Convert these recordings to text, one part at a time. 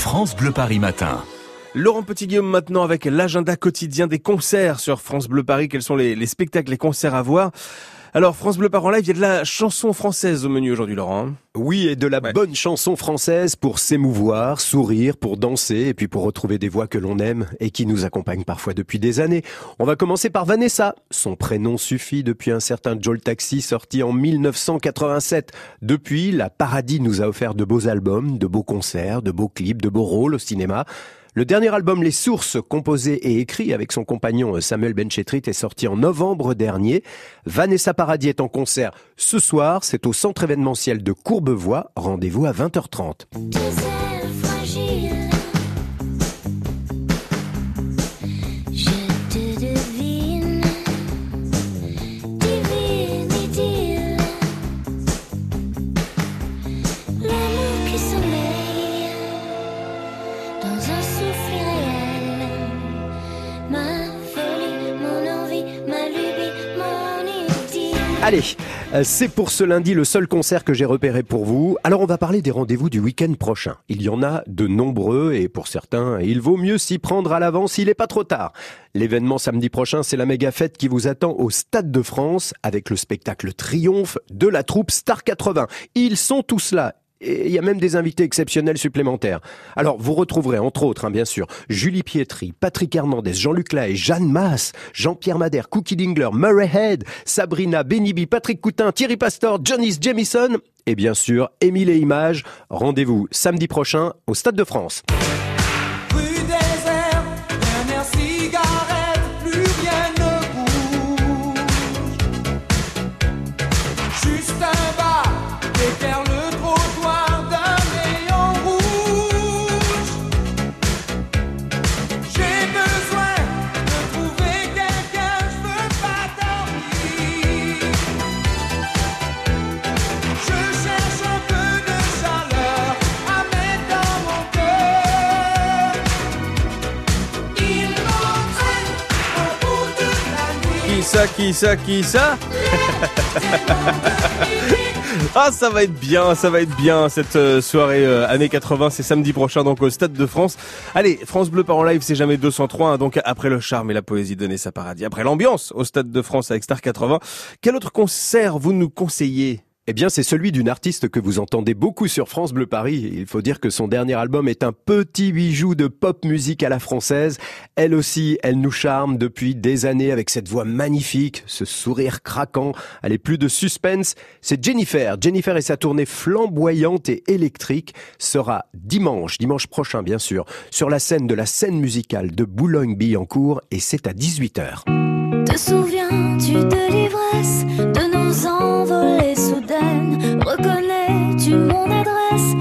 France Bleu Paris Matin. Laurent Petit-Guillaume maintenant avec l'agenda quotidien des concerts sur France Bleu Paris. Quels sont les, les spectacles, les concerts à voir? Alors, France Bleu Paris en live, il y a de la chanson française au menu aujourd'hui, Laurent. Oui, et de la Ouais. bonne chanson française pour s'émouvoir, sourire, pour danser, et puis pour retrouver des voix que l'on aime et qui nous accompagnent parfois depuis des années. On va commencer par Vanessa. Son prénom suffit depuis un certain Joel Taxi sorti en 1987. Depuis, la Paradis nous a offert de beaux albums, de beaux concerts, de beaux clips, de beaux rôles au cinéma. Le dernier album Les Sources, composé et écrit avec son compagnon Samuel Benchetrit, est sorti en novembre dernier. Vanessa Paradis est en concert ce soir. C'est au centre événementiel de Courbevoie. Rendez-vous à 20h30. Allez, euh, c'est pour ce lundi le seul concert que j'ai repéré pour vous. Alors on va parler des rendez-vous du week-end prochain. Il y en a de nombreux et pour certains, il vaut mieux s'y prendre à l'avance, il n'est pas trop tard. L'événement samedi prochain, c'est la méga fête qui vous attend au Stade de France avec le spectacle Triomphe de la troupe Star 80. Ils sont tous là. Et il y a même des invités exceptionnels supplémentaires. Alors, vous retrouverez, entre autres, hein, bien sûr, Julie Pietri, Patrick Hernandez, Jean-Luc Lahaye, Jeanne Masse, Jean-Pierre Madère, Cookie Dingler, Murray Head, Sabrina, Benibi, Patrick Coutin, Thierry Pastor, Johnny Jamison et bien sûr, Émile et Images. Rendez-vous samedi prochain au Stade de France. Ça, ça Ah, ça va être bien, ça va être bien cette euh, soirée euh, années 80. C'est samedi prochain donc au Stade de France. Allez, France Bleu part en live, c'est jamais 203. hein, donc après le charme et la poésie de Nessa Paradis, après l'ambiance au Stade de France avec Star 80, quel autre concert vous nous conseillez? Eh bien, c'est celui d'une artiste que vous entendez beaucoup sur France Bleu Paris. Il faut dire que son dernier album est un petit bijou de pop musique à la française. Elle aussi, elle nous charme depuis des années avec cette voix magnifique, ce sourire craquant. Elle est plus de suspense. C'est Jennifer. Jennifer et sa tournée flamboyante et électrique sera dimanche, dimanche prochain bien sûr, sur la scène de la scène musicale de Boulogne-Billancourt et c'est à 18h. Te souviens-tu de l'ivresse de nos envolées una dresse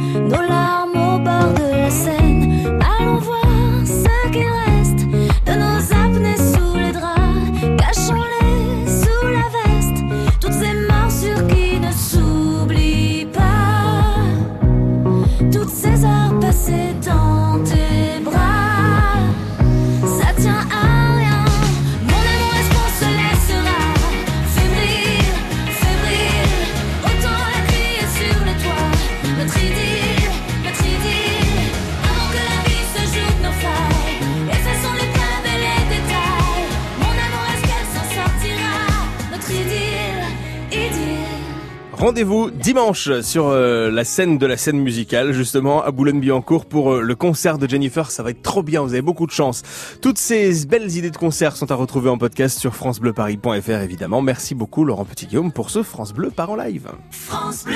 Rendez-vous dimanche sur euh, la scène de la scène musicale, justement à Boulogne-Billancourt pour euh, le concert de Jennifer. Ça va être trop bien, vous avez beaucoup de chance. Toutes ces belles idées de concert sont à retrouver en podcast sur francebleuparis.fr évidemment. Merci beaucoup Laurent Petit-Guillaume pour ce France Bleu par en live. France Bleu